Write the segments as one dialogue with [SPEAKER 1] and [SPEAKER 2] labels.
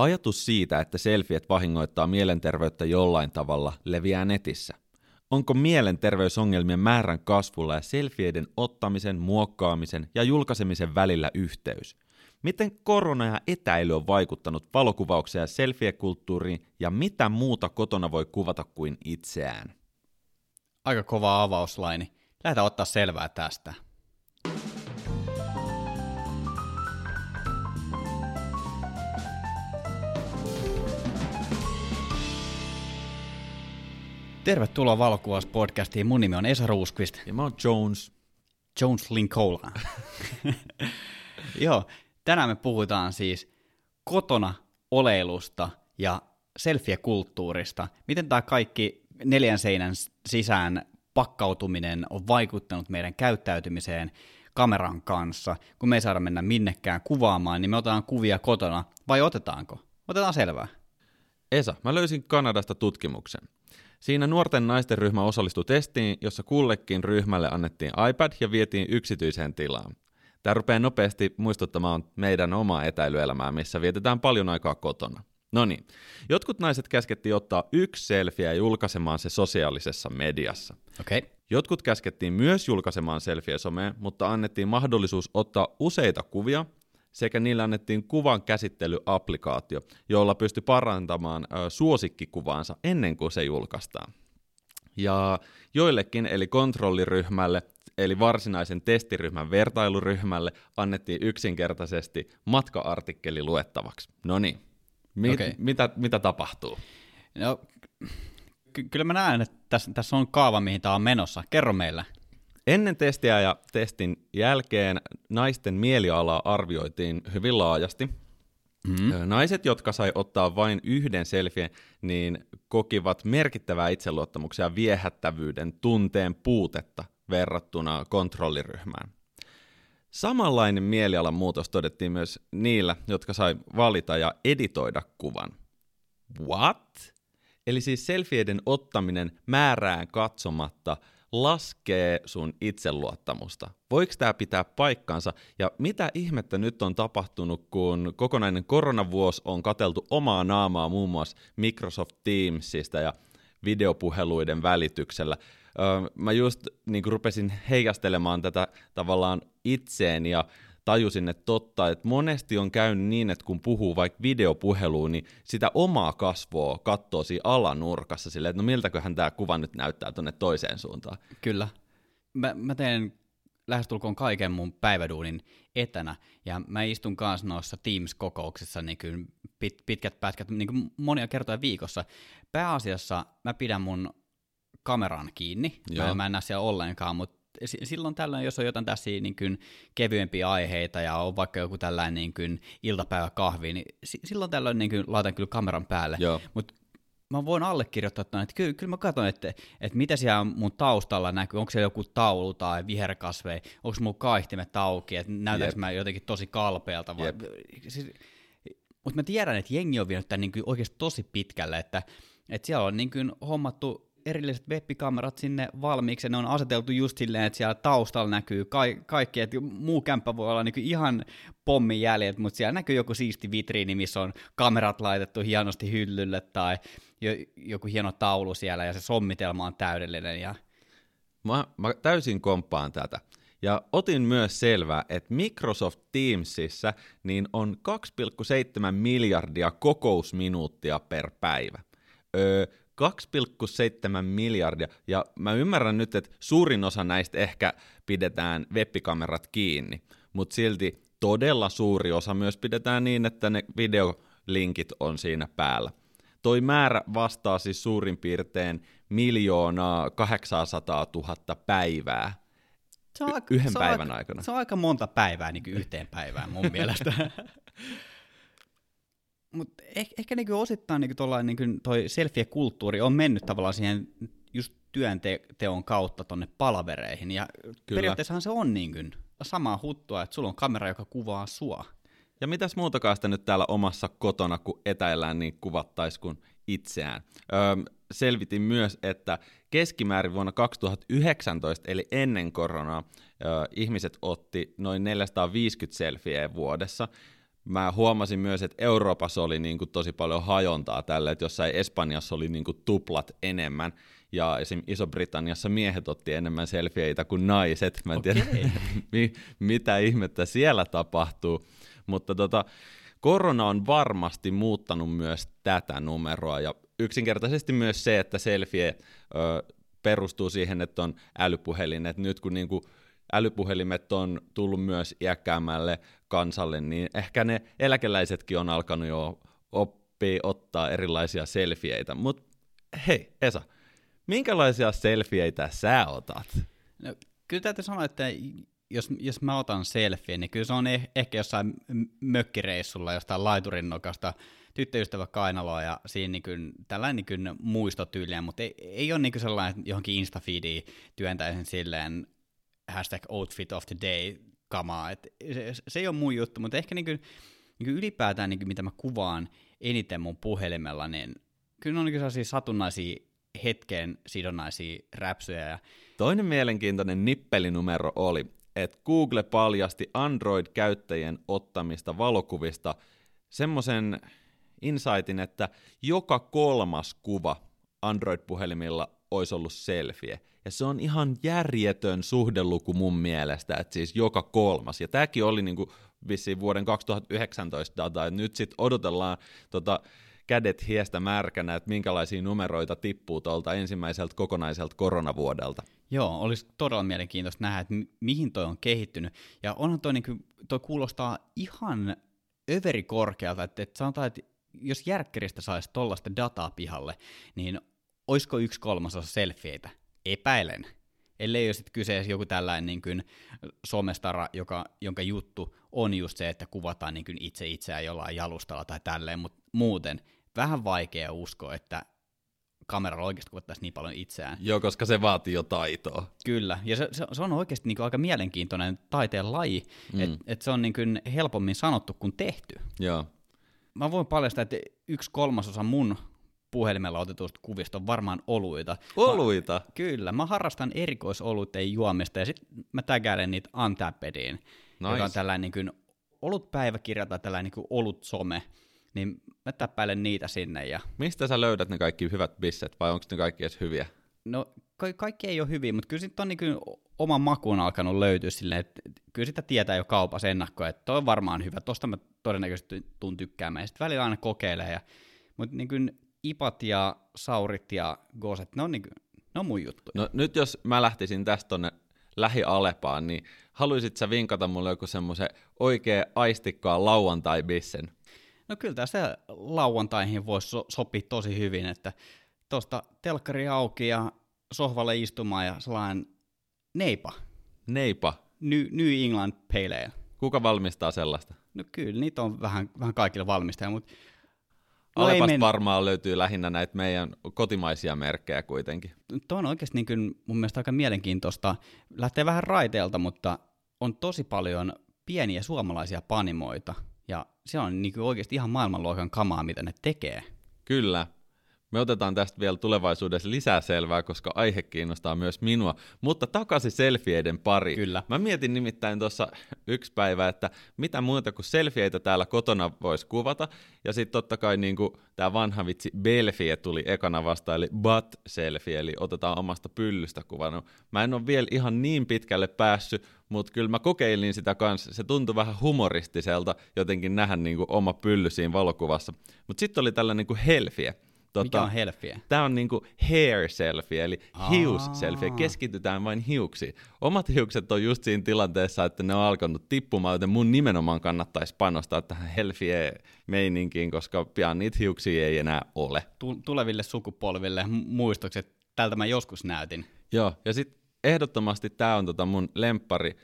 [SPEAKER 1] Ajatus siitä, että selfiet vahingoittaa mielenterveyttä jollain tavalla, leviää netissä. Onko mielenterveysongelmien määrän kasvulla ja selfieiden ottamisen, muokkaamisen ja julkaisemisen välillä yhteys? Miten korona ja etäily on vaikuttanut valokuvaukseen ja selfie-kulttuuriin ja mitä muuta kotona voi kuvata kuin itseään?
[SPEAKER 2] Aika kova avauslaini. Lähdetään ottaa selvää tästä. Tervetuloa Valokuvauspodcastiin. Mun nimi on Esa Ruuskvist.
[SPEAKER 1] Ja mä oon Jones.
[SPEAKER 2] Jones Linkola. Joo, tänään me puhutaan siis kotona oleilusta ja selfie-kulttuurista. Miten tämä kaikki neljän seinän sisään pakkautuminen on vaikuttanut meidän käyttäytymiseen kameran kanssa. Kun me ei saada mennä minnekään kuvaamaan, niin me otetaan kuvia kotona, vai otetaanko? Otetaan selvää.
[SPEAKER 1] Esa, mä löysin Kanadasta tutkimuksen. Siinä nuorten naisten ryhmä osallistui testiin, jossa kullekin ryhmälle annettiin iPad ja vietiin yksityiseen tilaan. Tämä rupeaa nopeasti muistuttamaan meidän omaa etäilyelämää, missä vietetään paljon aikaa kotona. No niin, jotkut naiset käskettiin ottaa yksi selfie ja julkaisemaan se sosiaalisessa mediassa.
[SPEAKER 2] Okay.
[SPEAKER 1] Jotkut käskettiin myös julkaisemaan selfie someen, mutta annettiin mahdollisuus ottaa useita kuvia, sekä niille annettiin kuvan käsittelyapplikaatio, jolla pystyi parantamaan suosikkikuvaansa ennen kuin se julkaistaan. Ja joillekin, eli kontrolliryhmälle, eli varsinaisen testiryhmän vertailuryhmälle, annettiin yksinkertaisesti matka-artikkeli luettavaksi. No niin, Mi- okay. mitä, mitä tapahtuu?
[SPEAKER 2] No, ky- kyllä mä näen, että tässä, tässä on kaava, mihin tämä on menossa. Kerro meille.
[SPEAKER 1] Ennen testiä ja testin jälkeen naisten mielialaa arvioitiin hyvin laajasti. Mm-hmm. Naiset, jotka sai ottaa vain yhden selfien, niin kokivat merkittävää itseluottamuksia ja viehättävyyden tunteen puutetta verrattuna kontrolliryhmään. Samanlainen mielialan muutos todettiin myös niillä, jotka sai valita ja editoida kuvan. What? Eli siis selfieiden ottaminen määrään katsomatta laskee sun itseluottamusta. Voiko tämä pitää paikkansa? Ja mitä ihmettä nyt on tapahtunut, kun kokonainen koronavuosi on kateltu omaa naamaa muun muassa Microsoft Teamsista ja videopuheluiden välityksellä. mä just niin rupesin heijastelemaan tätä tavallaan itseen ja tajusin, että totta, että monesti on käynyt niin, että kun puhuu vaikka videopuheluun, niin sitä omaa kasvoa katsoo siinä alanurkassa silleen, että no miltäköhän tämä kuva nyt näyttää tuonne toiseen suuntaan.
[SPEAKER 2] Kyllä. Mä, mä teen lähestulkoon kaiken mun päiväduunin etänä, ja mä istun kanssa noissa Teams-kokouksissa niin kuin pit, pitkät pätkät niin kuin monia kertoja viikossa. Pääasiassa mä pidän mun kameran kiinni, Joo. mä en näe siellä ollenkaan, mutta silloin tällöin, jos on jotain tässä niin kuin kevyempiä aiheita ja on vaikka joku tällainen niin kuin iltapäiväkahvi, niin silloin tällöin niin kuin laitan kyllä kameran päälle. Mutta mä voin allekirjoittaa, että kyllä, kyllä mä katson, että, että mitä siellä mun taustalla näkyy, onko siellä joku taulu tai viherkasveja, onko mun kaihtimet auki, että näytänkö mä jotenkin tosi kalpealta. Vai, siis, mutta mä tiedän, että jengi on vienyt tämän niin kuin oikeasti tosi pitkälle, että, että siellä on niin kuin hommattu erilliset webbikamerat sinne valmiiksi, ne on aseteltu just silleen, että siellä taustalla näkyy ka- kaikki, että muu kämppä voi olla niinku ihan pommin jäljet, mutta siellä näkyy joku siisti vitriini, missä on kamerat laitettu hienosti hyllylle tai jo, joku hieno taulu siellä ja se sommitelma on täydellinen. Ja...
[SPEAKER 1] Mä, mä täysin komppaan tätä. Ja otin myös selvää, että Microsoft Teamsissa niin on 2,7 miljardia kokousminuuttia per päivä. Öö, 2,7 miljardia, ja mä ymmärrän nyt, että suurin osa näistä ehkä pidetään webbikamerat kiinni, mutta silti todella suuri osa myös pidetään niin, että ne videolinkit on siinä päällä. Toi määrä vastaa siis suurin piirtein miljoonaa 800 000 päivää se on aika, yhden
[SPEAKER 2] se
[SPEAKER 1] päivän
[SPEAKER 2] aika,
[SPEAKER 1] aikana.
[SPEAKER 2] Se on aika monta päivää niin yhteen päivään mun mielestä. Mutta ehkä, ehkä niin osittain niin niin toi selfie-kulttuuri on mennyt tavallaan siihen just työnteon kautta tonne palavereihin. Ja Kyllä. periaatteessahan se on niin kuin samaa huttua, että sulla on kamera, joka kuvaa sua.
[SPEAKER 1] Ja mitäs muutakaan sitä nyt täällä omassa kotona, kun etäillään, niin kuvattaisi kuin itseään. Öö, selvitin myös, että keskimäärin vuonna 2019, eli ennen koronaa, öö, ihmiset otti noin 450 selfieä vuodessa, mä huomasin myös, että Euroopassa oli niin kuin tosi paljon hajontaa tälle, että jossain Espanjassa oli niin kuin tuplat enemmän, ja esim. Iso-Britanniassa miehet otti enemmän selfieitä kuin naiset. Mä en
[SPEAKER 2] Okei.
[SPEAKER 1] tiedä, mi- mitä ihmettä siellä tapahtuu, mutta tota, korona on varmasti muuttanut myös tätä numeroa, ja yksinkertaisesti myös se, että selfie ö, perustuu siihen, että on älypuhelin, että nyt kun niinku älypuhelimet on tullut myös iäkkäämmälle kansalle, niin ehkä ne eläkeläisetkin on alkanut jo oppia ottaa erilaisia selfieitä. Mutta hei, Esa, minkälaisia selfieitä sä otat?
[SPEAKER 2] No, kyllä täytyy sanoa, että jos, jos mä otan selfie, niin kyllä se on eh, ehkä jossain mökkireissulla jostain laiturin nokasta tyttöystävä kainaloa ja siinä niin kuin, tällainen niin kuin muistotyyliä, mutta ei, ei ole niin kuin sellainen että johonkin Instafeediin työntäisin silleen hashtag outfit of the day kamaa, Et se, se ei ole mun juttu, mutta ehkä niin kuin, niin kuin ylipäätään niin kuin mitä mä kuvaan eniten mun puhelimella, niin kyllä ne on niin kuin sellaisia satunnaisia hetkeen sidonnaisia räpsyjä ja
[SPEAKER 1] Toinen mielenkiintoinen nippelinumero oli, että Google paljasti Android-käyttäjien ottamista valokuvista semmoisen insightin, että joka kolmas kuva Android-puhelimilla olisi ollut selfie. Ja se on ihan järjetön suhdeluku mun mielestä, että siis joka kolmas. Ja tämäkin oli niinku vissiin vuoden 2019 data, että nyt sitten odotellaan tota, kädet hiestä märkänä, että minkälaisia numeroita tippuu tuolta ensimmäiseltä kokonaiselta koronavuodelta.
[SPEAKER 2] Joo, olisi todella mielenkiintoista nähdä, että mi- mihin toi on kehittynyt. Ja onhan toi, niin kuin, toi kuulostaa ihan överikorkealta, että, että sanotaan, että jos järkkäristä saisi tollaista dataa pihalle, niin olisiko yksi kolmasosa selfieitä? Epäilen. Ellei ole sitten kyseessä joku tällainen niin kuin somestara, joka, jonka juttu on just se, että kuvataan niin kuin itse itseään jollain jalustalla tai tälleen, mutta muuten vähän vaikea uskoa, että kameralla oikeasti kuvattaisiin niin paljon itseään.
[SPEAKER 1] Joo, koska se vaatii jo taitoa.
[SPEAKER 2] Kyllä, ja se, se, se on oikeasti niin aika mielenkiintoinen taiteen laji, mm. että et se on niin kuin helpommin sanottu kuin tehty.
[SPEAKER 1] Joo.
[SPEAKER 2] Mä voin paljastaa, että yksi kolmasosa mun puhelimella otetuista kuvista on varmaan oluita.
[SPEAKER 1] Oluita?
[SPEAKER 2] Mä, kyllä, mä harrastan erikoisoluiden juomista ja sitten mä tägäilen niitä Untappediin, nice. joka on tällainen niin kuin olutpäiväkirja tai tällainen niin kuin olut some, niin mä täppäilen niitä sinne ja
[SPEAKER 1] Mistä sä löydät ne kaikki hyvät bisset, vai onko ne kaikki edes hyviä?
[SPEAKER 2] No ka- kaikki ei ole hyviä, mutta kyllä sitten on niin oma makuun alkanut löytyä silleen, että kyllä sitä tietää jo kaupassa ennakkoon, että toi on varmaan hyvä, tosta mä todennäköisesti tuun tykkäämään, ja sitten välillä aina kokeilee, ja, mutta niin kuin ipat ja saurit ja goset, ne on, niin ne on mun juttu.
[SPEAKER 1] No nyt jos mä lähtisin tästä tonne lähi-Alepaan, niin haluaisit sä vinkata mulle joku semmoisen oikea aistikkaan lauantai-bissen?
[SPEAKER 2] No kyllä tässä lauantaihin voisi so- sopia tosi hyvin, että tuosta telkkari auki ja sohvalle istumaan ja sellainen neipa,
[SPEAKER 1] Neipa.
[SPEAKER 2] New, New England Pale Ale.
[SPEAKER 1] Kuka valmistaa sellaista?
[SPEAKER 2] No kyllä, niitä on vähän, vähän kaikille valmistajia, mutta
[SPEAKER 1] No Alepasta
[SPEAKER 2] men-
[SPEAKER 1] varmaan löytyy lähinnä näitä meidän kotimaisia merkkejä kuitenkin.
[SPEAKER 2] Tuo on oikeasti niin kuin mun mielestä aika mielenkiintoista. Lähtee vähän raiteelta, mutta on tosi paljon pieniä suomalaisia panimoita. Ja se on niin kuin oikeasti ihan maailmanluokan kamaa, mitä ne tekee.
[SPEAKER 1] Kyllä. Me otetaan tästä vielä tulevaisuudessa lisää selvää, koska aihe kiinnostaa myös minua. Mutta takaisin selfieiden pari.
[SPEAKER 2] Kyllä.
[SPEAKER 1] Mä mietin nimittäin tuossa yksi päivä, että mitä muuta kuin selfieitä täällä kotona voisi kuvata. Ja sitten totta kai niin tämä vanha vitsi Belfie tuli ekana vasta, eli butt selfie, eli otetaan omasta pyllystä kuva. No, mä en ole vielä ihan niin pitkälle päässyt, mutta kyllä mä kokeilin sitä kanssa. Se tuntui vähän humoristiselta jotenkin nähdä niin oma pylly siinä valokuvassa. Mutta sitten oli tällainen niin kuin helfie.
[SPEAKER 2] Tota, Mikä on helfiä?
[SPEAKER 1] Tämä on niinku hair selfie, eli
[SPEAKER 2] Aa.
[SPEAKER 1] hius selfie. Keskitytään vain hiuksiin. Omat hiukset on just siinä tilanteessa, että ne on alkanut tippumaan, joten mun nimenomaan kannattaisi panostaa tähän helfie-meininkiin, koska pian niitä hiuksia ei enää ole.
[SPEAKER 2] Tu- tuleville sukupolville mu- muistokset, tältä mä joskus näytin.
[SPEAKER 1] Joo, ja sitten ehdottomasti tämä on tota mun lempari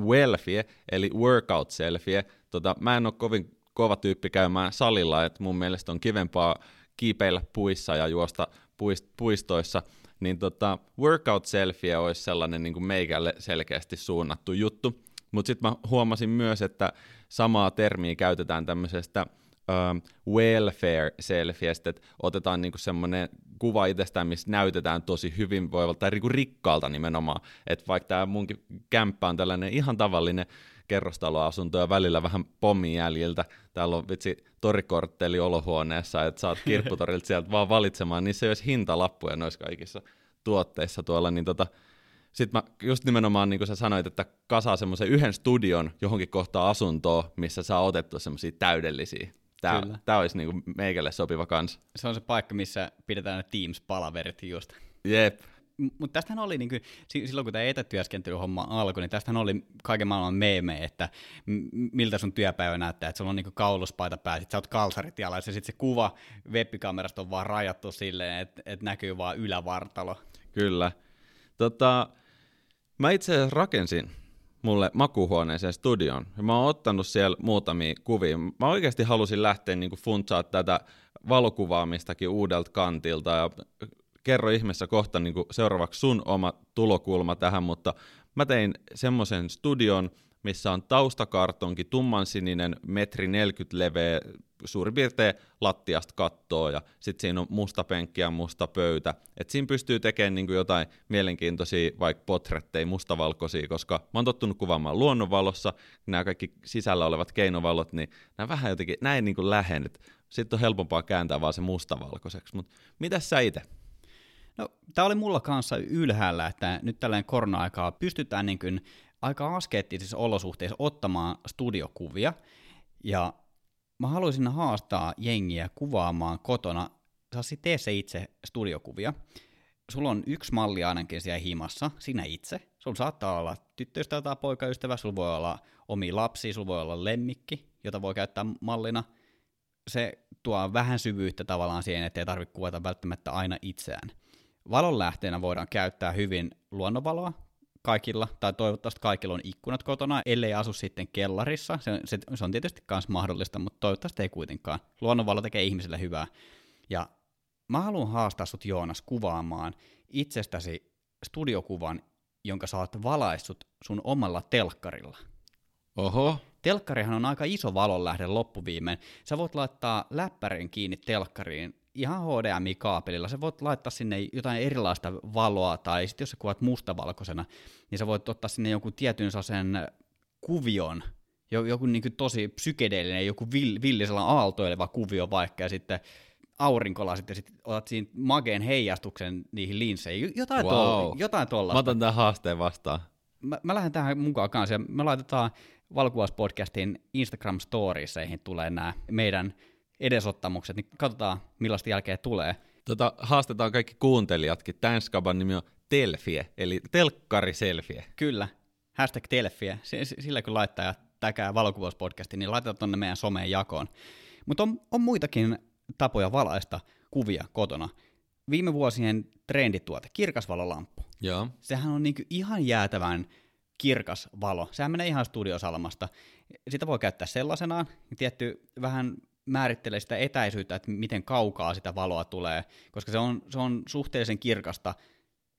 [SPEAKER 1] Welfie, eli workout selfie. Tota, mä en ole kovin kova tyyppi käymään salilla, että mun mielestä on kivempaa kiipeillä puissa ja juosta puist- puistoissa, niin tota, workout selfie olisi sellainen niin kuin meikälle selkeästi suunnattu juttu. Mutta sitten mä huomasin myös, että samaa termiä käytetään tämmöisestä um, welfare selfiestä, että otetaan niinku semmoinen kuva itsestään, missä näytetään tosi hyvinvoivalta tai niinku rikkaalta nimenomaan. Että vaikka tämä munkin kämppä on tällainen ihan tavallinen kerrostaloasuntoja välillä vähän pommijäljiltä. Täällä on vitsi torikortteli olohuoneessa, että saat kirpputorilta sieltä vaan valitsemaan. Niissä ei olisi hintalappuja noissa kaikissa tuotteissa tuolla, niin tota, sitten mä just nimenomaan, niin kuin sä sanoit, että kasaa semmoisen yhden studion johonkin kohtaan asuntoa, missä saa otettua semmoisia täydellisiä. Tämä, tämä olisi niin kuin meikälle sopiva kans.
[SPEAKER 2] Se on se paikka, missä pidetään ne Teams-palaverit just.
[SPEAKER 1] Jep.
[SPEAKER 2] Mutta tästähän oli, niin kuin, silloin kun tämä etätyöskentelyhomma alkoi, niin tästähän oli kaiken maailman meeme, että miltä sun työpäivä näyttää, että sulla on niin kauluspaita päällä, sit sä oot kalsarit ja sitten se kuva webikamerasta on vaan rajattu silleen, että, että näkyy vaan ylävartalo.
[SPEAKER 1] Kyllä. Tota, Mä itse asiassa rakensin mulle makuhuoneeseen studion. Ja mä oon ottanut siellä muutamia kuvia. Mä oikeasti halusin lähteä niin funtsaa tätä valokuvaamistakin uudelta kantilta ja kerro ihmeessä kohta niin seuraavaksi sun oma tulokulma tähän, mutta mä tein semmoisen studion, missä on taustakartonki, tummansininen, metri 40 leveä, suurin piirtein lattiasta kattoa, ja sitten siinä on musta penkki ja musta pöytä. Et siinä pystyy tekemään niin jotain mielenkiintoisia, vaikka potretteja, mustavalkoisia, koska mä oon tottunut kuvaamaan luonnonvalossa, nämä kaikki sisällä olevat keinovalot, niin nämä vähän jotenkin näin niin lähennyt. Sitten on helpompaa kääntää vaan se mustavalkoiseksi, mutta mitä sä itse?
[SPEAKER 2] No, tämä oli mulla kanssa ylhäällä, että nyt tällainen korona-aikaa pystytään niin kuin aika askeettisissa olosuhteissa ottamaan studiokuvia, ja mä haluaisin haastaa jengiä kuvaamaan kotona, Sassi, tee se itse studiokuvia. Sulla on yksi malli ainakin siellä himassa, sinä itse. Sulla saattaa olla tyttöystävä tai poikaystävä, sulla voi olla omi lapsi, sulla voi olla lemmikki, jota voi käyttää mallina. Se tuo vähän syvyyttä tavallaan siihen, ettei tarvitse kuvata välttämättä aina itseään. Valon lähteenä voidaan käyttää hyvin luonnonvaloa, kaikilla, tai toivottavasti kaikilla on ikkunat kotona, ellei asu sitten kellarissa. Se, se, se on tietysti myös mahdollista, mutta toivottavasti ei kuitenkaan. Luonnonvalo tekee ihmiselle hyvää. Ja mä haluan haastaa sut Joonas kuvaamaan itsestäsi studiokuvan, jonka sä oot valaissut sun omalla telkkarilla.
[SPEAKER 1] Oho.
[SPEAKER 2] Telkkarihan on aika iso valonlähde loppuviimein. Sä voit laittaa läppärin kiinni telkkariin ihan HDMI-kaapelilla. Sä voit laittaa sinne jotain erilaista valoa, tai sitten jos sä kuvat mustavalkoisena, niin sä voit ottaa sinne jonkun tietyn sen kuvion, joku niin kuin tosi psykedeellinen, joku vill, villisellä aaltoileva kuvio vaikka, ja sitten aurinkolasit, ja sitten otat siinä mageen heijastuksen niihin linsseihin. Jotain, wow. tol, jotain tollaista.
[SPEAKER 1] Mä otan tämän haasteen vastaan.
[SPEAKER 2] Mä, mä lähden tähän mukaan kanssa, ja me laitetaan Valkuvauspodcastin Instagram-storieseihin tulee nämä meidän edesottamukset, niin katsotaan millaista jälkeä tulee.
[SPEAKER 1] Tota, haastetaan kaikki kuuntelijatkin. Tämän skaban nimi on Telfie, eli telkkariselfie.
[SPEAKER 2] Kyllä, hashtag Telfie. Sillä kun laittaa ja täkää valokuvauspodcastin, niin laitetaan tonne meidän someen jakoon. Mutta on, on muitakin tapoja valaista kuvia kotona. Viime vuosien trendituote, kirkasvalolamppu.
[SPEAKER 1] Joo.
[SPEAKER 2] Sehän on niinku ihan jäätävän kirkas valo. Sehän menee ihan studiosalmasta. Sitä voi käyttää sellaisenaan. Tietty vähän määrittelee sitä etäisyyttä, että miten kaukaa sitä valoa tulee, koska se on, se on suhteellisen kirkasta,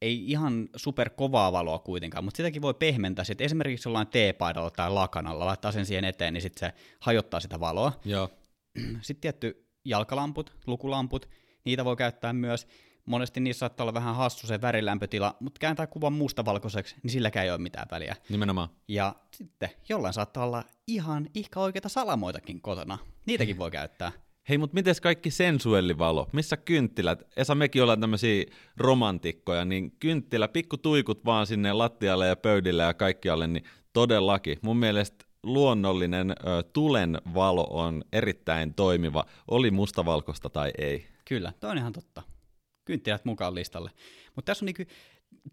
[SPEAKER 2] ei ihan super kovaa valoa kuitenkaan, mutta sitäkin voi pehmentää. Sitten esimerkiksi jollain teepaidalla tai lakanalla, laittaa sen siihen eteen, niin sitten se hajottaa sitä valoa.
[SPEAKER 1] Joo.
[SPEAKER 2] Sitten tietty jalkalamput, lukulamput, niitä voi käyttää myös. Monesti niissä saattaa olla vähän hassu se värilämpötila, mutta kääntää kuvan mustavalkoiseksi, niin silläkään ei ole mitään väliä.
[SPEAKER 1] Nimenomaan.
[SPEAKER 2] Ja sitten jollain saattaa olla ihan ihka oikeita salamoitakin kotona. Niitäkin voi käyttää.
[SPEAKER 1] Hei, mutta miten kaikki sensuellivalo? Missä kynttilät? Esa, mekin ollaan tämmöisiä romantikkoja, niin kynttilä, pikku tuikut vaan sinne lattialle ja pöydille ja kaikkialle, niin todellakin. Mun mielestä luonnollinen ö, tulen valo on erittäin toimiva, oli mustavalkoista tai ei.
[SPEAKER 2] Kyllä, toi on ihan totta kynttilät mukaan listalle. Mutta tässä on niinku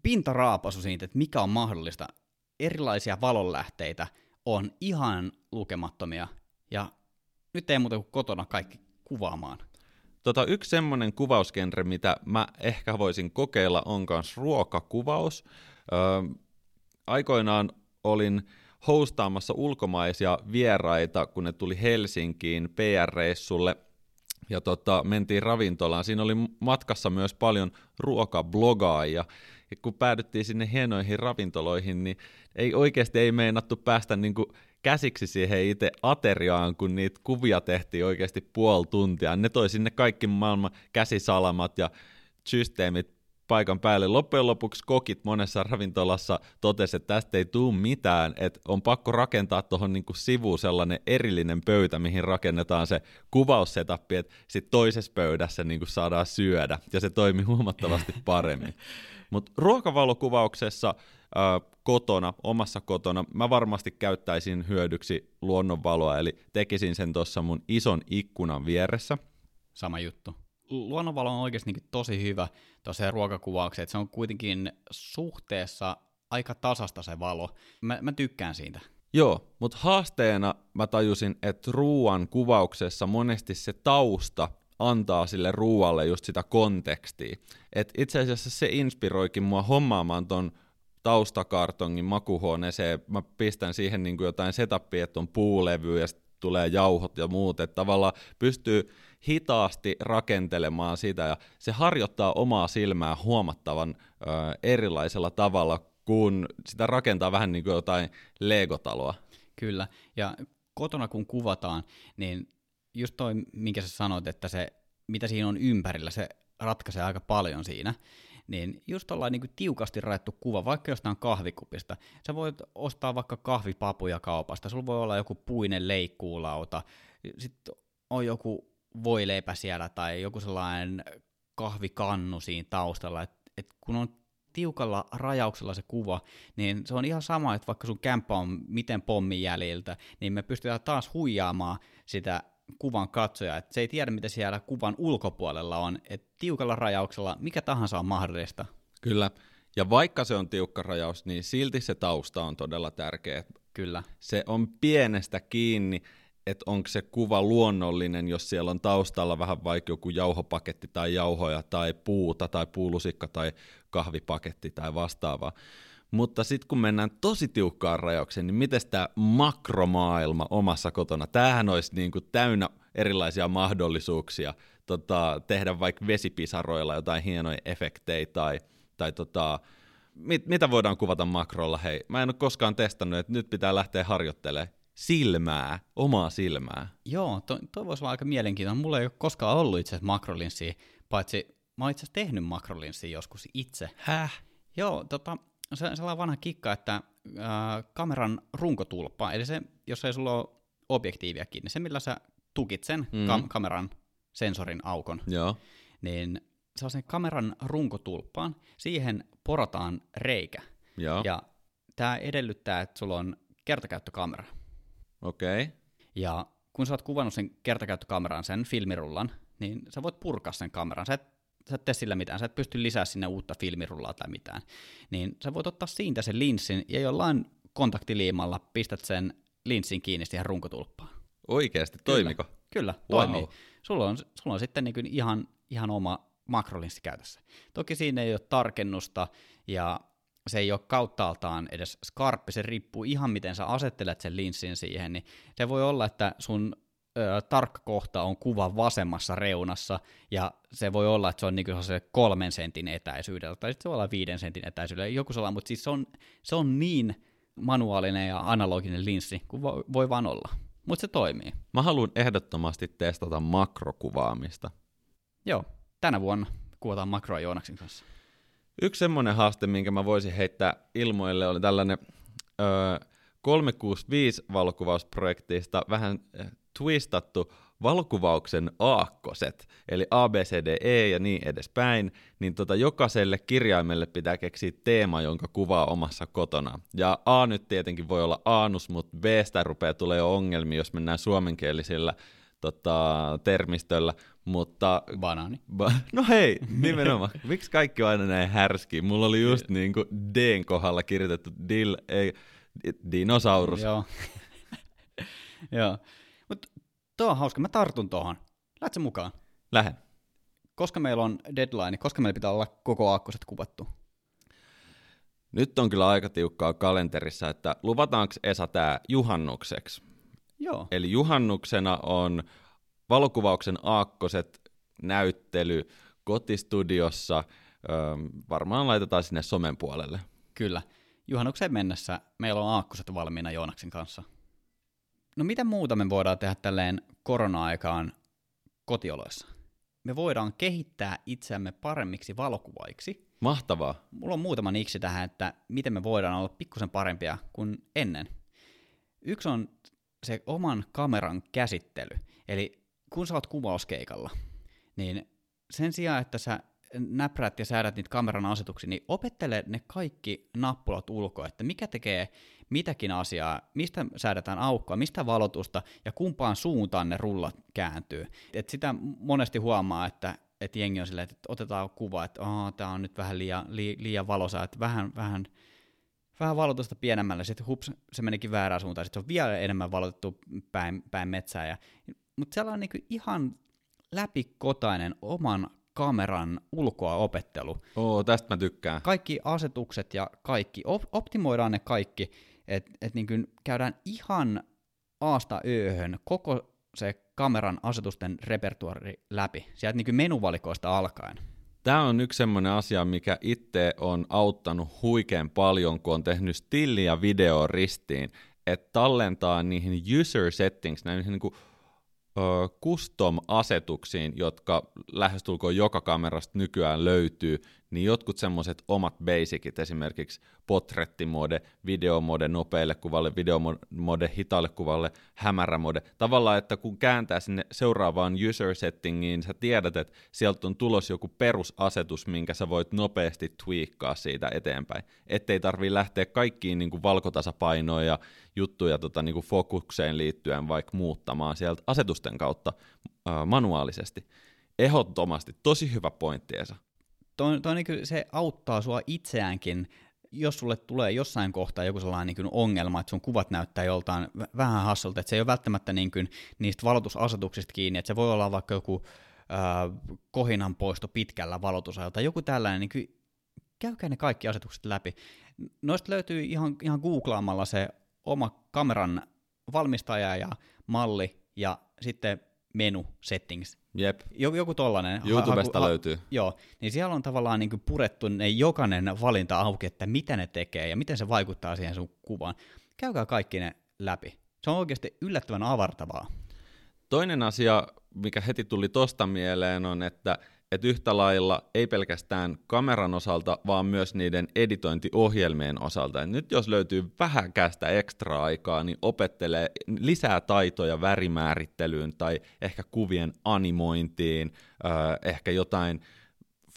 [SPEAKER 2] pintaraapasu siitä, että mikä on mahdollista. Erilaisia valonlähteitä on ihan lukemattomia, ja nyt ei muuta kuin kotona kaikki kuvaamaan.
[SPEAKER 1] Tota, yksi semmoinen kuvausgenre, mitä mä ehkä voisin kokeilla, on myös ruokakuvaus. Öö, aikoinaan olin hostaamassa ulkomaisia vieraita, kun ne tuli Helsinkiin PR-reissulle – ja tota, mentiin ravintolaan. Siinä oli matkassa myös paljon ruokablogaajia. Ja kun päädyttiin sinne hienoihin ravintoloihin, niin ei oikeasti ei meinattu päästä niin kuin käsiksi siihen itse ateriaan, kun niitä kuvia tehtiin oikeasti puoli tuntia. Ne toi sinne kaikki maailman käsisalamat ja systeemit paikan päälle. Loppujen lopuksi kokit monessa ravintolassa totesi, että tästä ei tule mitään, että on pakko rakentaa tuohon niinku sivuun sellainen erillinen pöytä, mihin rakennetaan se kuvaussetappi, että sitten toisessa pöydässä niinku saadaan syödä, ja se toimii huomattavasti paremmin. Mutta ruokavalokuvauksessa äh, kotona, omassa kotona, mä varmasti käyttäisin hyödyksi luonnonvaloa, eli tekisin sen tuossa mun ison ikkunan vieressä.
[SPEAKER 2] Sama juttu. Luonnonvalo on oikeasti niin tosi hyvä tosiaan ruokakuvaukseen, että se on kuitenkin suhteessa aika tasasta se valo. Mä, mä tykkään siitä.
[SPEAKER 1] Joo, mutta haasteena mä tajusin, että ruoan kuvauksessa monesti se tausta antaa sille ruualle just sitä kontekstia. Et itse asiassa se inspiroikin mua hommaamaan ton taustakartongin makuhuoneeseen. Mä pistän siihen niin kuin jotain setupia, että on puulevy ja tulee jauhot ja muut. Että tavallaan pystyy hitaasti rakentelemaan sitä ja se harjoittaa omaa silmää huomattavan ö, erilaisella tavalla, kun sitä rakentaa vähän niin kuin jotain legotaloa.
[SPEAKER 2] Kyllä, ja kotona kun kuvataan, niin just toi, minkä sä sanoit, että se, mitä siinä on ympärillä, se ratkaisee aika paljon siinä. Niin just ollaan niin tiukasti rajattu kuva, vaikka jostain kahvikupista. Sä voit ostaa vaikka kahvipapuja kaupasta, sulla voi olla joku puinen leikkuulauta, sitten on joku voileipä siellä tai joku sellainen kahvikannu siinä taustalla, että et kun on tiukalla rajauksella se kuva, niin se on ihan sama, että vaikka sun kämppä on miten pommin jäljiltä, niin me pystytään taas huijaamaan sitä kuvan katsoja, että se ei tiedä, mitä siellä kuvan ulkopuolella on, että tiukalla rajauksella mikä tahansa on mahdollista.
[SPEAKER 1] Kyllä, ja vaikka se on tiukka rajaus, niin silti se tausta on todella tärkeä.
[SPEAKER 2] Kyllä.
[SPEAKER 1] Se on pienestä kiinni, että onko se kuva luonnollinen, jos siellä on taustalla vähän vaikka joku jauhopaketti tai jauhoja tai puuta tai puulusikka tai kahvipaketti tai vastaavaa. Mutta sitten kun mennään tosi tiukkaan rajaukseen, niin miten tämä makromaailma omassa kotona? Tämähän olisi niin kuin täynnä erilaisia mahdollisuuksia tota, tehdä vaikka vesipisaroilla jotain hienoja efektejä tai, tai tota, mit, mitä voidaan kuvata makrolla? Hei, mä en ole koskaan testannut, että nyt pitää lähteä harjoittelemaan silmää, omaa silmää.
[SPEAKER 2] Joo, to, toi voisi olla aika mielenkiintoinen. Mulla ei ole koskaan ollut itse asiassa makrolinssia, paitsi mä oon itse asiassa tehnyt makrolinssia joskus itse.
[SPEAKER 1] Häh?
[SPEAKER 2] Joo, tota, se on sellainen vanha kikka, että äh, kameran runkotulppa, eli se, jos ei sulla ole objektiivia kiinni, se millä sä tukit sen mm. kam- kameran sensorin aukon,
[SPEAKER 1] Joo.
[SPEAKER 2] niin se on sen kameran runkotulppaan, siihen porataan reikä.
[SPEAKER 1] Joo.
[SPEAKER 2] Ja tämä edellyttää, että sulla on kertakäyttökamera.
[SPEAKER 1] Okei. Okay.
[SPEAKER 2] Ja kun sä oot kuvannut sen kertakäyttökameran, sen filmirullan, niin sä voit purkaa sen kameran. Sä et, sä et tee sillä mitään, sä et pysty lisää sinne uutta filmirullaa tai mitään. Niin sä voit ottaa siitä sen linssin ja jollain kontaktiliimalla pistät sen linssin kiinni siihen runkotulppaan.
[SPEAKER 1] Oikeasti, toimiko?
[SPEAKER 2] Kyllä, kyllä toimii. Wow. Sulla on, sulla on sitten niin ihan, ihan oma makrolinssi käytössä. Toki siinä ei ole tarkennusta ja se ei ole kauttaaltaan edes skarppi, se riippuu ihan miten sä asettelet sen linssin siihen, niin se voi olla, että sun ö, tarkka kohta on kuvan vasemmassa reunassa, ja se voi olla, että se on niin se kolmen sentin etäisyydellä, tai sitten se voi olla viiden sentin etäisyydellä, joku sellainen, mutta siis se on, se on niin manuaalinen ja analoginen linssi kuin voi, voi vaan olla. Mutta se toimii.
[SPEAKER 1] Mä haluan ehdottomasti testata makrokuvaamista.
[SPEAKER 2] Joo, tänä vuonna kuvataan makroa Joonaksen kanssa.
[SPEAKER 1] Yksi semmoinen haaste, minkä mä voisin heittää ilmoille, oli tällainen ö, 365 valokuvausprojektista vähän twistattu valokuvauksen aakkoset, eli A, B, C, D, E ja niin edespäin, niin tota, jokaiselle kirjaimelle pitää keksiä teema, jonka kuvaa omassa kotona. Ja A nyt tietenkin voi olla aanus, mutta B sitä rupeaa tulee jo ongelmia, jos mennään suomenkielisillä tota, termistöllä, mutta...
[SPEAKER 2] Banaani.
[SPEAKER 1] Ba- no hei, nimenomaan. Miksi kaikki on aina näin härski? Mulla oli just niin kuin Dn kohdalla kirjoitettu dil, ei, dinosaurus.
[SPEAKER 2] Joo. Joo. Mutta tuo on hauska. Mä tartun tuohon. Lähdet mukaan?
[SPEAKER 1] Lähden.
[SPEAKER 2] Koska meillä on deadline, koska meillä pitää olla koko aakkoset kuvattu?
[SPEAKER 1] Nyt on kyllä aika tiukkaa kalenterissa, että luvataanko Esa tämä juhannukseksi?
[SPEAKER 2] Joo.
[SPEAKER 1] Eli juhannuksena on valokuvauksen aakkoset näyttely kotistudiossa. Öö, varmaan laitetaan sinne somen puolelle.
[SPEAKER 2] Kyllä. Juhannukseen mennessä meillä on aakkoset valmiina Joonaksen kanssa. No mitä muuta me voidaan tehdä tälleen korona-aikaan kotioloissa? me voidaan kehittää itseämme paremmiksi valokuvaiksi.
[SPEAKER 1] Mahtavaa.
[SPEAKER 2] Mulla on muutama niksi tähän, että miten me voidaan olla pikkusen parempia kuin ennen. Yksi on se oman kameran käsittely. Eli kun sä oot kuvauskeikalla, niin sen sijaan, että sä näpräät ja säädät niitä kameran asetuksia, niin opettele ne kaikki nappulat ulkoa, että mikä tekee mitäkin asiaa, mistä säädetään aukkoa, mistä valotusta ja kumpaan suuntaan ne rullat kääntyy. Et sitä monesti huomaa, että että jengi on silleen, että otetaan kuva, että tämä on nyt vähän liian, li, liian valosa, että vähän, vähän, vähän valotusta pienemmälle, sitten hups, se menikin väärään suuntaan, sitten se on vielä enemmän valotettu päin, päin metsää. Ja, mutta siellä on niin ihan läpikotainen oman kameran ulkoa opettelu.
[SPEAKER 1] Oo, tästä mä tykkään.
[SPEAKER 2] Kaikki asetukset ja kaikki, op- optimoidaan ne kaikki, että et niin käydään ihan aasta ööhön koko se kameran asetusten repertuari läpi, sieltä niin menuvalikoista alkaen.
[SPEAKER 1] Tämä on yksi semmoinen asia, mikä itse on auttanut huikean paljon, kun on tehnyt stilli ja video ristiin, että tallentaa niihin user settings, näihin niin kuin custom-asetuksiin, jotka lähestulkoon joka kamerasta nykyään löytyy, niin jotkut semmoiset omat basicit, esimerkiksi potrettimode, videomode nopeille kuvalle, videomode hitaalle kuvalle, hämärämode. Tavallaan, että kun kääntää sinne seuraavaan user settingiin, sä tiedät, että sieltä on tulos joku perusasetus, minkä sä voit nopeasti tweakkaa siitä eteenpäin. Ettei tarvii lähteä kaikkiin niin kuin valkotasapainoja ja juttuja tota, niin kuin fokukseen liittyen vaikka muuttamaan sieltä asetusten kautta äh, manuaalisesti. Ehdottomasti, tosi hyvä pointti Esa
[SPEAKER 2] toi, toi niin se auttaa sua itseäänkin, jos sulle tulee jossain kohtaa joku sellainen niin ongelma, että sun kuvat näyttää joltain vähän hassulta, että se ei ole välttämättä niin kuin niistä valotusasetuksista kiinni, että se voi olla vaikka joku äh, kohinan poisto pitkällä valotusajalta, joku tällainen, niin kuin, käykää ne kaikki asetukset läpi. Noista löytyy ihan, ihan googlaamalla se oma kameran valmistaja ja malli ja sitten menu settings.
[SPEAKER 1] Jep.
[SPEAKER 2] Joku tollanen.
[SPEAKER 1] YouTubesta ha, ha, löytyy.
[SPEAKER 2] Joo, niin siellä on tavallaan niin purettu ne jokainen valinta auki, että mitä ne tekee ja miten se vaikuttaa siihen sun kuvaan. Käykää kaikki ne läpi. Se on oikeasti yllättävän avartavaa.
[SPEAKER 1] Toinen asia, mikä heti tuli tosta mieleen, on, että että yhtä lailla ei pelkästään kameran osalta, vaan myös niiden editointiohjelmien osalta. Et nyt jos löytyy vähäkästä ekstra aikaa, niin opettelee lisää taitoja värimäärittelyyn tai ehkä kuvien animointiin, ehkä jotain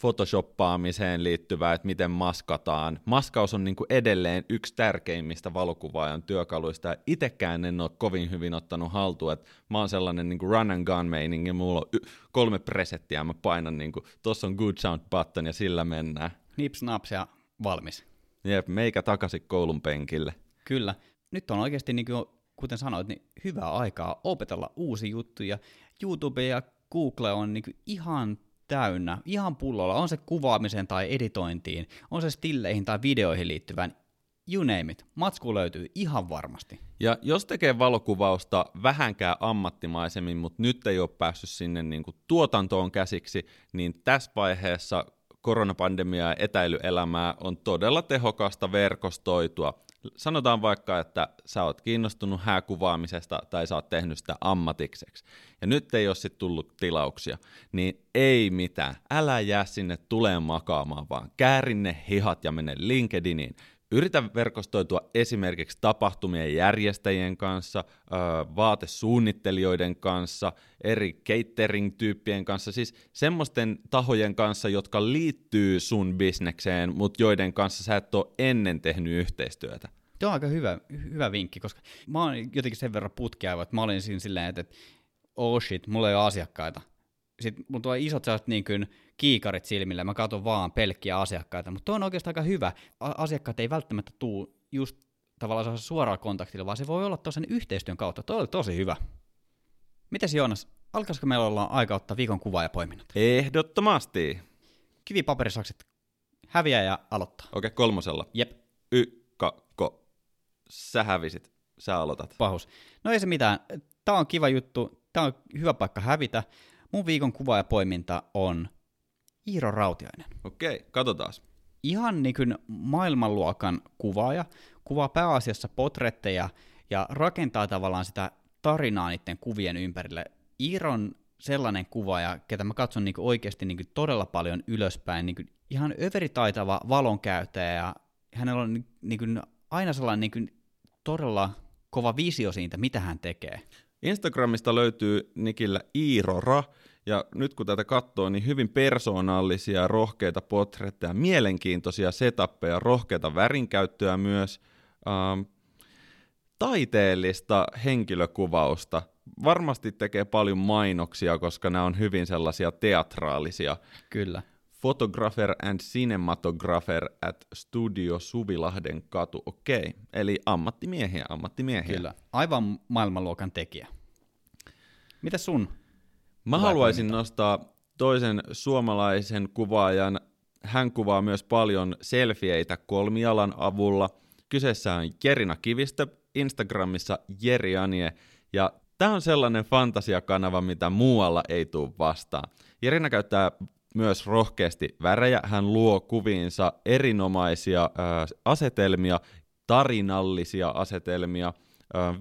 [SPEAKER 1] photoshoppaamiseen liittyvää, että miten maskataan. Maskaus on niin kuin edelleen yksi tärkeimmistä valokuvaajan työkaluista, ja itsekään en ole kovin hyvin ottanut haltuun, että mä oon sellainen niin kuin run and gun meiningi, mulla on y- kolme presettiä, mä painan niin kuin, tossa on good sound button ja sillä mennään.
[SPEAKER 2] Nips naps ja valmis.
[SPEAKER 1] Jep, meikä takaisin koulun penkille.
[SPEAKER 2] Kyllä. Nyt on oikeasti, niin kuin, kuten sanoit, niin hyvää aikaa opetella uusia juttuja. YouTube ja Google on niin ihan täynnä, ihan pullolla, on se kuvaamiseen tai editointiin, on se stilleihin tai videoihin liittyvän, you name it, matsku löytyy ihan varmasti.
[SPEAKER 1] Ja jos tekee valokuvausta vähänkään ammattimaisemmin, mutta nyt ei ole päässyt sinne niin kuin tuotantoon käsiksi, niin tässä vaiheessa koronapandemia ja etäilyelämää on todella tehokasta verkostoitua sanotaan vaikka, että sä oot kiinnostunut hääkuvaamisesta tai sä oot tehnyt sitä ammatikseksi, ja nyt ei ole sitten tullut tilauksia, niin ei mitään. Älä jää sinne tuleen makaamaan, vaan käärin ne hihat ja mene LinkedIniin. Yritä verkostoitua esimerkiksi tapahtumien järjestäjien kanssa, vaatesuunnittelijoiden kanssa, eri catering-tyyppien kanssa, siis semmoisten tahojen kanssa, jotka liittyy sun bisnekseen, mutta joiden kanssa sä et ole ennen tehnyt yhteistyötä.
[SPEAKER 2] Tuo on aika hyvä, hyvä vinkki, koska mä oon jotenkin sen verran putkeava, että mä olin siinä silleen, että, oh shit, mulla ei ole asiakkaita. Sitten mulla tulee isot sellaiset niin kuin kiikarit silmillä, mä katson vaan pelkkiä asiakkaita, mutta on oikeastaan aika hyvä. Asiakkaat ei välttämättä tuu just tavallaan suoraan kontaktilla, vaan se voi olla tosen yhteistyön kautta. Tuo oli tosi hyvä. Mites Joonas, alkaisiko meillä olla aika ottaa viikon kuvaa ja poiminnat?
[SPEAKER 1] Ehdottomasti.
[SPEAKER 2] Kivipaperisakset häviää ja aloittaa.
[SPEAKER 1] Okei, okay, kolmosella.
[SPEAKER 2] Jep.
[SPEAKER 1] Y, kakko. Sä hävisit. Sä aloitat.
[SPEAKER 2] Pahus. No ei se mitään. Tää on kiva juttu. Tää on hyvä paikka hävitä. Mun viikon kuva ja poiminta on Iiro Rautiainen.
[SPEAKER 1] Okei, katsotaan.
[SPEAKER 2] Ihan niin kuin maailmanluokan kuvaaja, kuvaa pääasiassa potretteja ja rakentaa tavallaan sitä tarinaa niiden kuvien ympärille. Iiron sellainen kuvaaja, ketä mä katson niin oikeasti niin todella paljon ylöspäin, niin ihan överitaitava valonkäyttäjä ja hänellä on niin kuin aina sellainen niin kuin todella kova visio siitä, mitä hän tekee.
[SPEAKER 1] Instagramista löytyy Nikillä Iirora, ja nyt kun tätä katsoo, niin hyvin persoonallisia, rohkeita potretteja, mielenkiintoisia setappeja, rohkeita värinkäyttöä myös, ähm, taiteellista henkilökuvausta. Varmasti tekee paljon mainoksia, koska nämä on hyvin sellaisia teatraalisia.
[SPEAKER 2] Kyllä.
[SPEAKER 1] Photographer and cinematographer at Studio Suvilahden katu. Okei, okay. eli ammattimiehiä, ammattimiehiä.
[SPEAKER 2] Kyllä, aivan maailmanluokan tekijä. Mitä sun?
[SPEAKER 1] Mä haluaisin nostaa toisen suomalaisen kuvaajan. Hän kuvaa myös paljon selfieitä kolmialan avulla. Kyseessä on Jerina Kivistö, Instagramissa Jerianie, ja tämä on sellainen fantasiakanava, mitä muualla ei tule vastaan. Jerina käyttää myös rohkeasti värejä. Hän luo kuviinsa erinomaisia ää, asetelmia, tarinallisia asetelmia.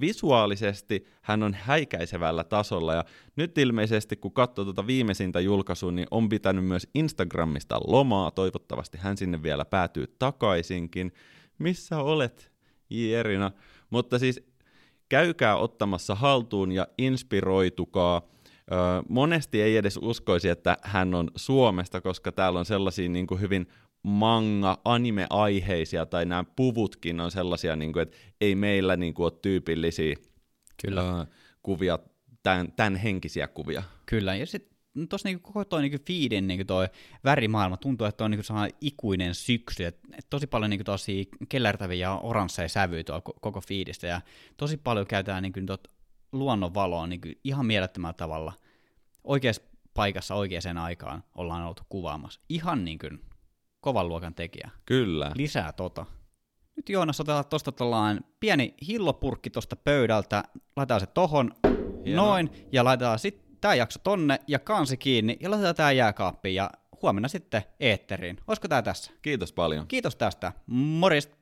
[SPEAKER 1] Visuaalisesti hän on häikäisevällä tasolla ja nyt ilmeisesti kun katsoo tuota viimeisintä julkaisua, niin on pitänyt myös Instagramista lomaa. Toivottavasti hän sinne vielä päätyy takaisinkin. Missä olet, Jerina? Mutta siis käykää ottamassa haltuun ja inspiroitukaa – monesti ei edes uskoisi, että hän on Suomesta, koska täällä on sellaisia niin kuin hyvin manga, anime-aiheisia, tai nämä puvutkin on sellaisia, niin kuin, että ei meillä niin kuin, ole tyypillisiä Kyllä. Öö, kuvia, tämän, tämän henkisiä kuvia.
[SPEAKER 2] Kyllä, ja sitten tuossa niinku koko toi niinku feedin niinku toi värimaailma tuntuu, että on niinku ikuinen syksy, et, et tosi paljon niinku tosi kellertäviä ja oransseja sävyjä tuolla koko feedistä, ja tosi paljon käytetään niinku tot luonnonvaloa niin ihan mielettömällä tavalla. Oikeassa paikassa oikeaan aikaan ollaan oltu kuvaamassa. Ihan niin kuin kovan luokan tekijä.
[SPEAKER 1] Kyllä.
[SPEAKER 2] Lisää tota. Nyt Joonas otetaan tuosta pieni hillopurkki tuosta pöydältä, laitetaan se tohon, Hieno. noin, ja laitetaan sitten tämä jakso tonne ja kansi kiinni, ja laitetaan tämä jääkaappiin, ja huomenna sitten eetteriin. Olisiko tämä tässä?
[SPEAKER 1] Kiitos paljon.
[SPEAKER 2] Kiitos tästä. Morjesta.